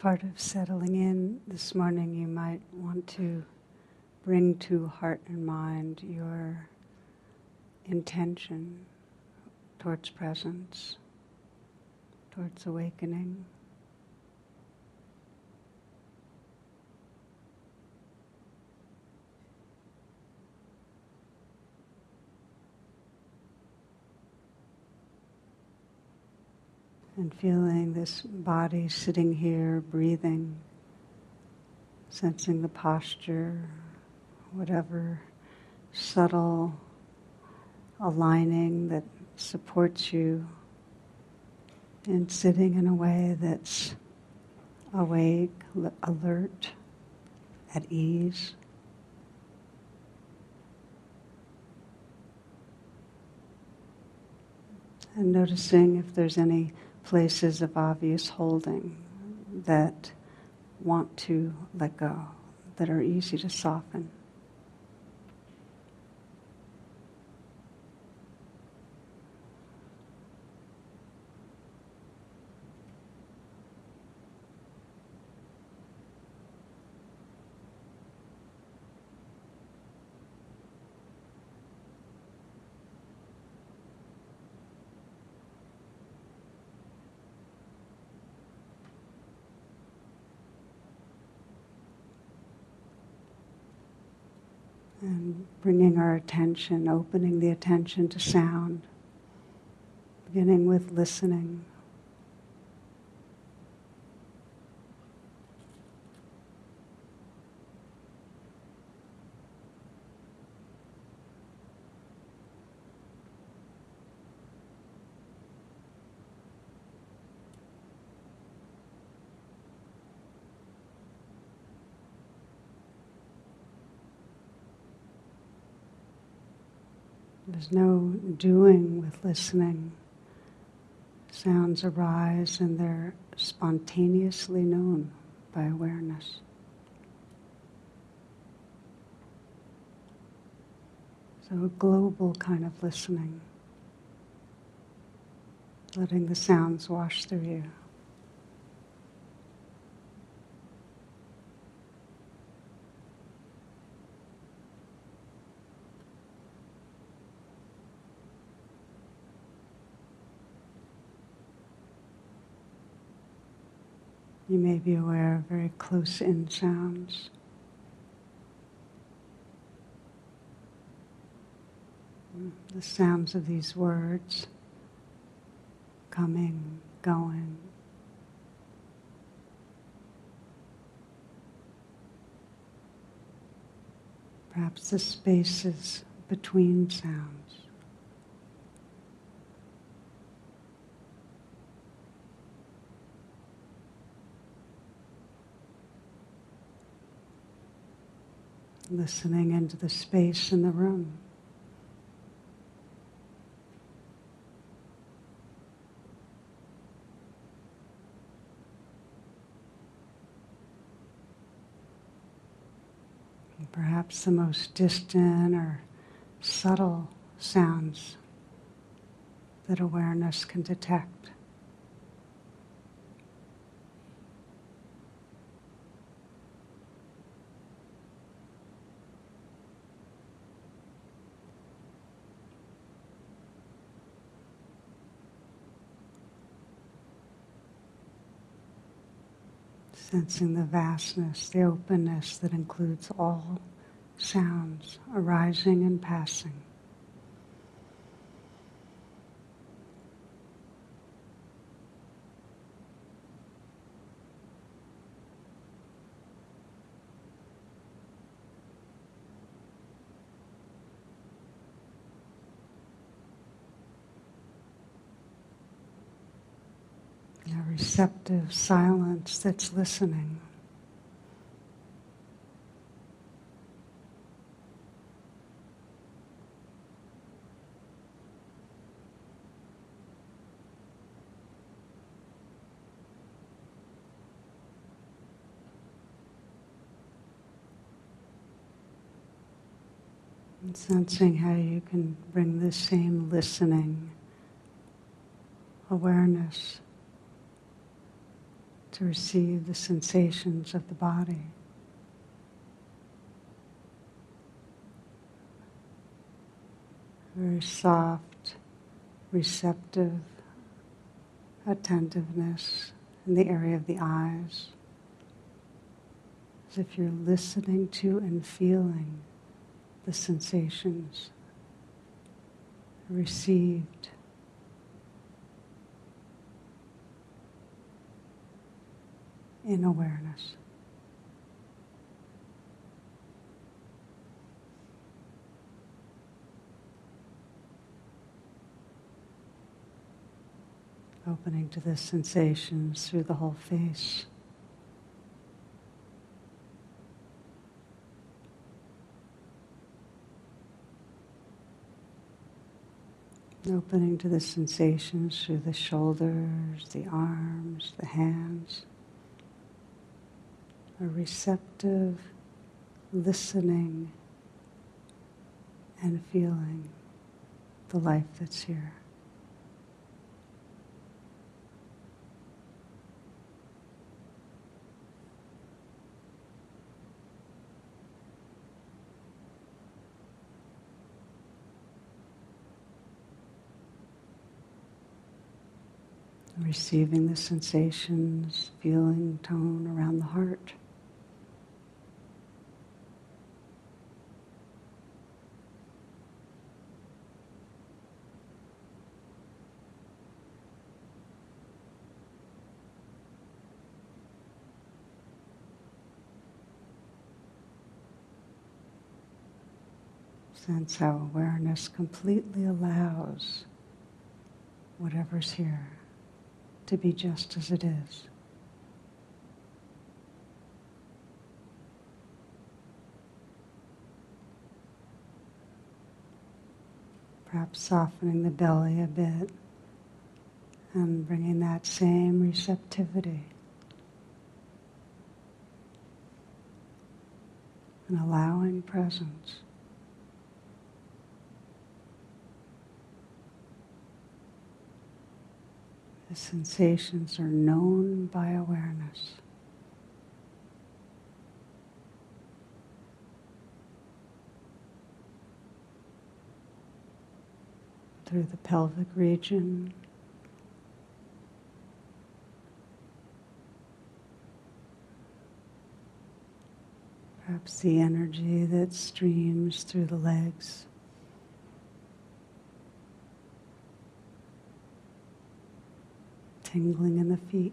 part of settling in this morning, you might want to bring to heart and mind your intention towards presence, towards awakening. And feeling this body sitting here, breathing, sensing the posture, whatever subtle aligning that supports you in sitting in a way that's awake, alert, at ease. And noticing if there's any places of obvious holding that want to let go, that are easy to soften. and bringing our attention, opening the attention to sound, beginning with listening. There's no doing with listening. Sounds arise and they're spontaneously known by awareness. So, a global kind of listening, letting the sounds wash through you. You may be aware of very close in sounds. The sounds of these words coming, going. Perhaps the spaces between sounds. Listening into the space in the room. perhaps the most distant or subtle sounds that awareness can detect. Sensing the vastness, the openness that includes all sounds arising and passing. Receptive silence that's listening. And sensing how you can bring the same listening awareness to receive the sensations of the body. Very soft, receptive attentiveness in the area of the eyes, as if you're listening to and feeling the sensations received. In awareness. Opening to the sensations through the whole face. Opening to the sensations through the shoulders, the arms, the hands. A receptive listening and feeling the life that's here. receiving the sensations, feeling tone around the heart. Sense how awareness completely allows whatever's here to be just as it is. Perhaps softening the belly a bit and bringing that same receptivity. And allowing presence. The sensations are known by awareness. Through the pelvic region, perhaps the energy that streams through the legs. Tingling in the feet.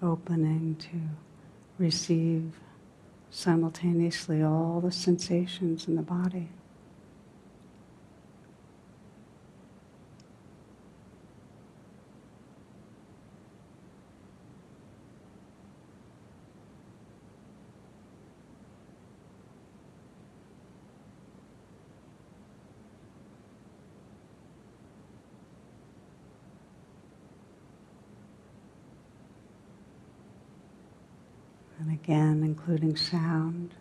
Opening to receive simultaneously all the sensations in the body. Again, including sound.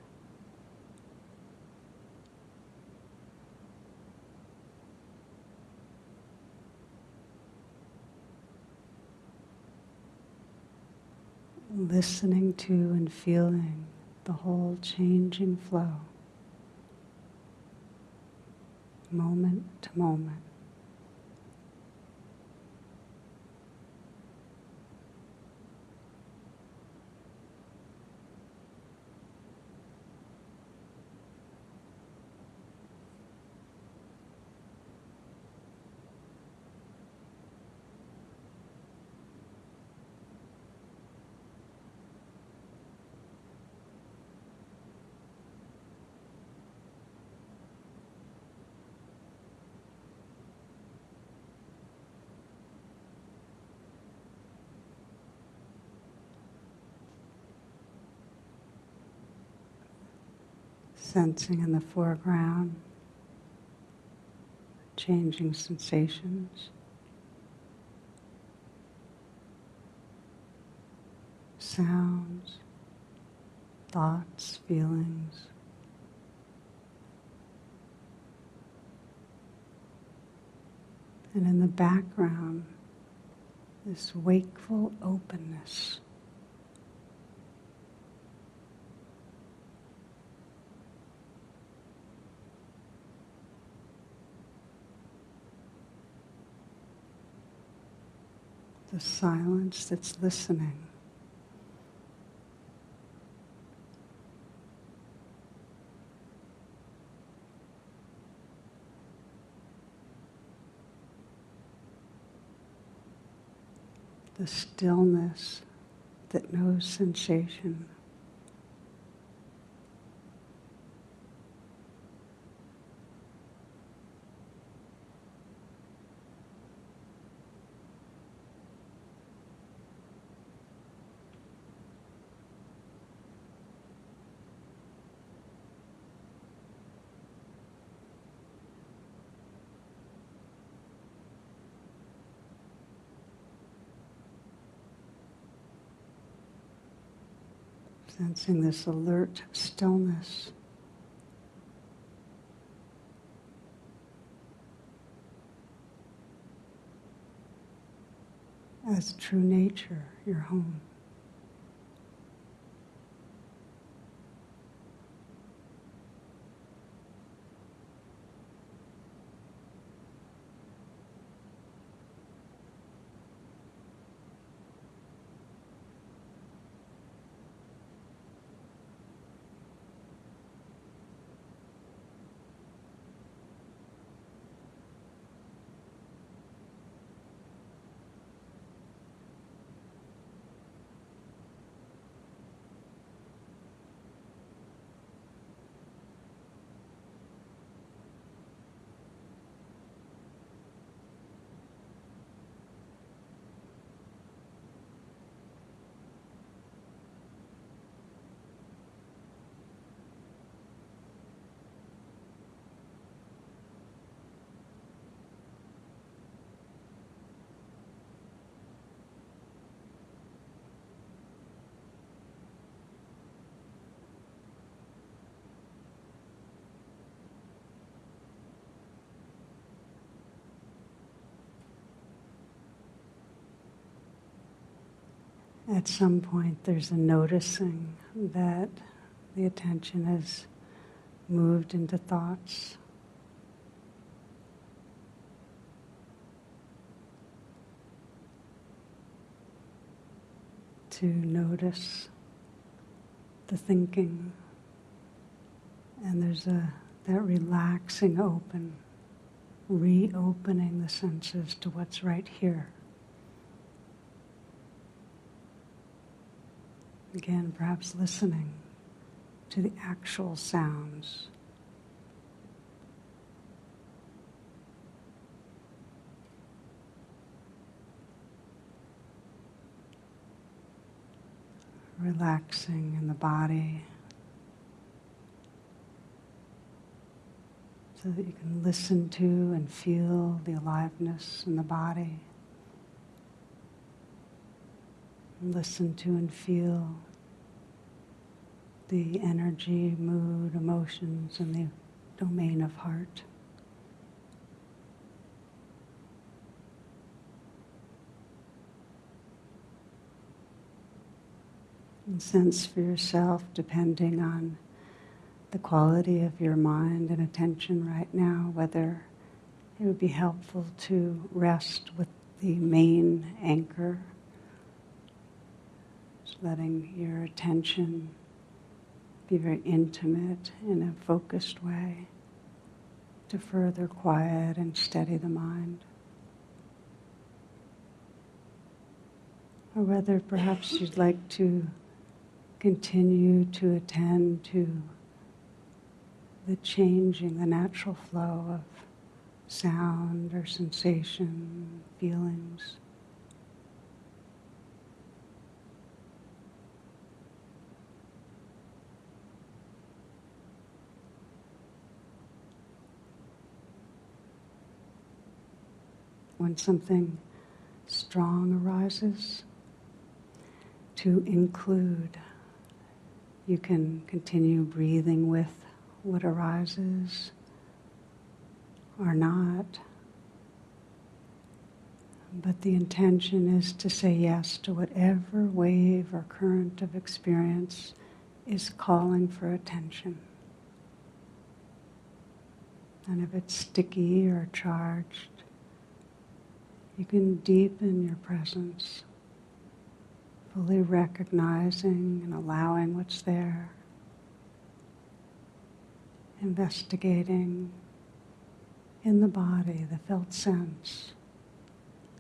Listening to and feeling the whole changing flow, moment to moment. Sensing in the foreground, changing sensations. Sounds, thoughts, feelings. And in the background, this wakeful openness. The silence that's listening. the stillness that knows sensation. Sensing this alert stillness. As true nature, your home. At some point there's a noticing that the attention has moved into thoughts. To notice the thinking, and there's a that relaxing open, reopening the senses to what's right here. Again, perhaps listening to the actual sounds. Relaxing in the body so that you can listen to and feel the aliveness in the body. listen to and feel the energy, mood, emotions in the domain of heart. And sense for yourself, depending on the quality of your mind and attention right now, whether it would be helpful to rest with the main anchor, just letting your attention be very intimate in a focused way to further quiet and steady the mind. Or whether perhaps you'd like to continue to attend to the changing, the natural flow of sound or sensation, feelings. When something strong arises to include. You can continue breathing with what arises or not. But the intention is to say yes to whatever wave or current of experience is calling for attention. And if it's sticky or charged, you can deepen your presence, fully recognizing and allowing what's there, investigating in the body the felt sense,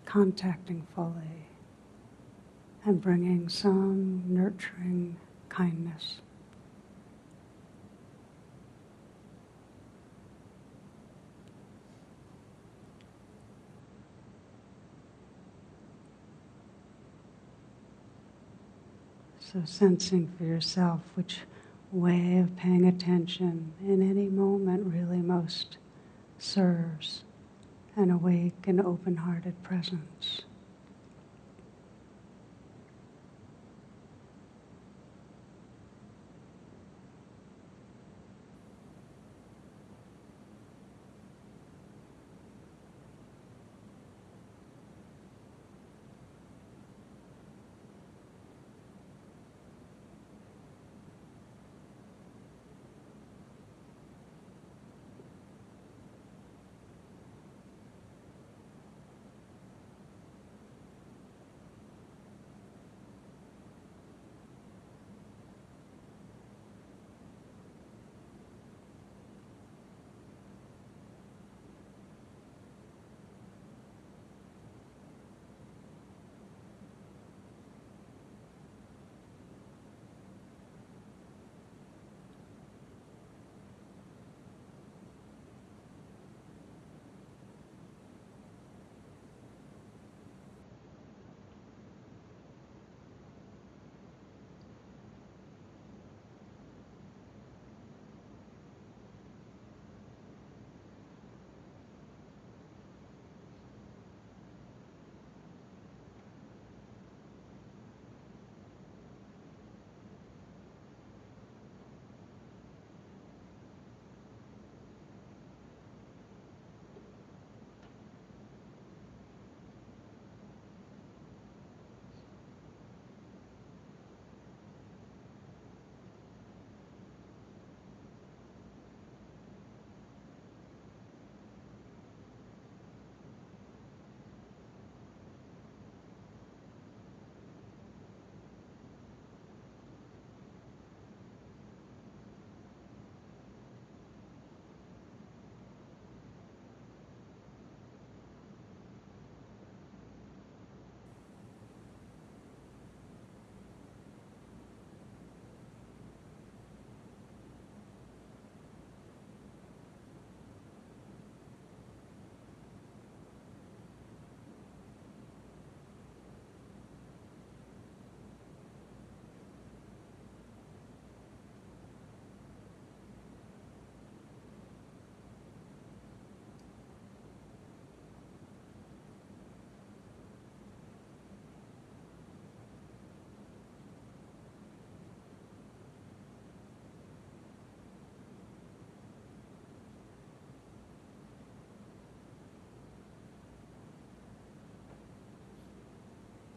contacting fully, and bringing some nurturing kindness. So, sensing for yourself which way of paying attention in any moment really most serves an awake and open hearted presence.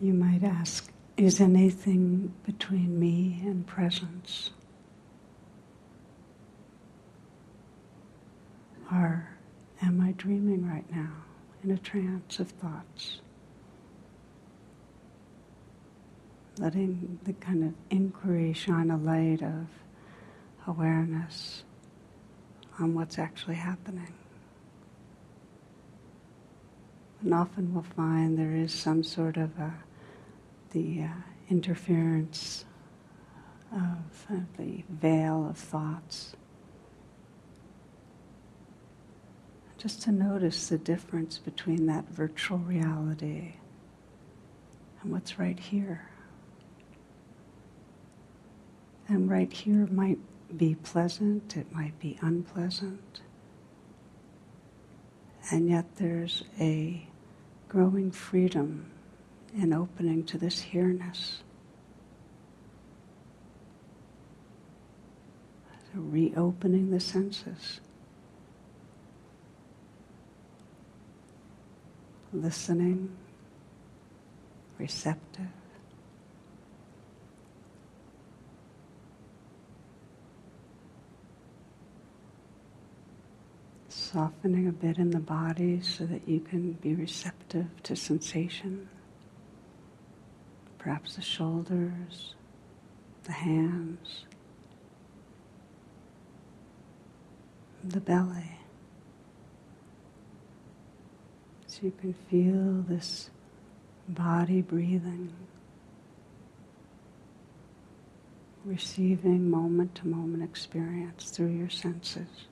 You might ask, is anything between me and presence? Or am I dreaming right now in a trance of thoughts? Letting the kind of inquiry shine a light of awareness on what's actually happening. And often we'll find there is some sort of a the uh, interference of uh, the veil of thoughts. Just to notice the difference between that virtual reality and what's right here. And right here might be pleasant, it might be unpleasant. And yet there's a growing freedom in opening to this here-ness. So reopening the senses. Listening, receptive. Softening a bit in the body so that you can be receptive to sensation. Perhaps the shoulders, the hands, the belly. So you can feel this body breathing, receiving moment to moment experience through your senses.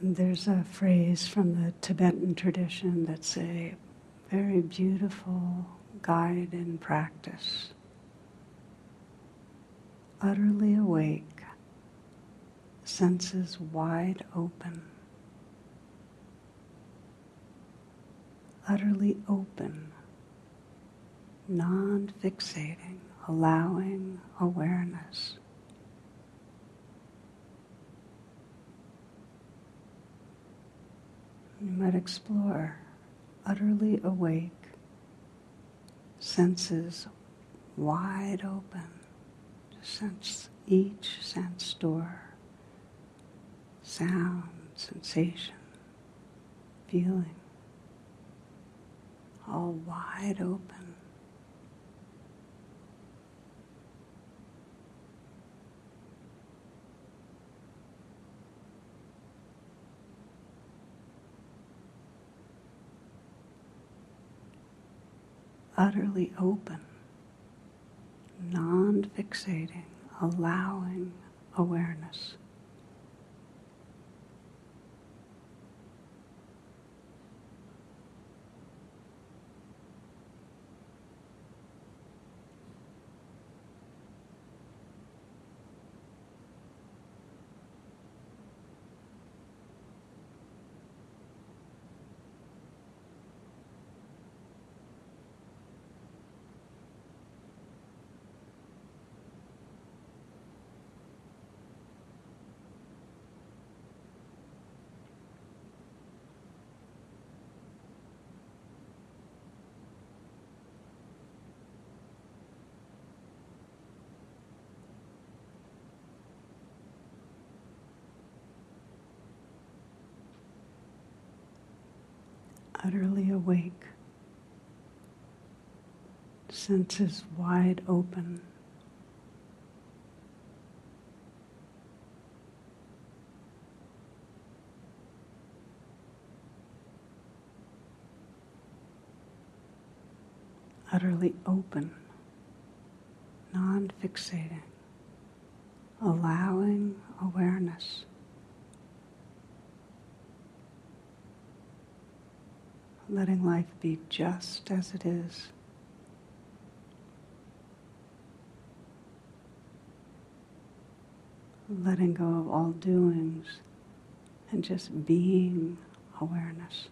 There's a phrase from the Tibetan tradition that's a very beautiful guide in practice. Utterly awake, senses wide open. Utterly open, non fixating, allowing awareness. You might explore utterly awake, senses wide open to sense each sense door, sound, sensation, feeling, all wide open. Utterly open, non fixating, allowing awareness. Utterly awake, senses wide open. Utterly open, non fixating, allowing awareness. Letting life be just as it is. Letting go of all doings and just being awareness.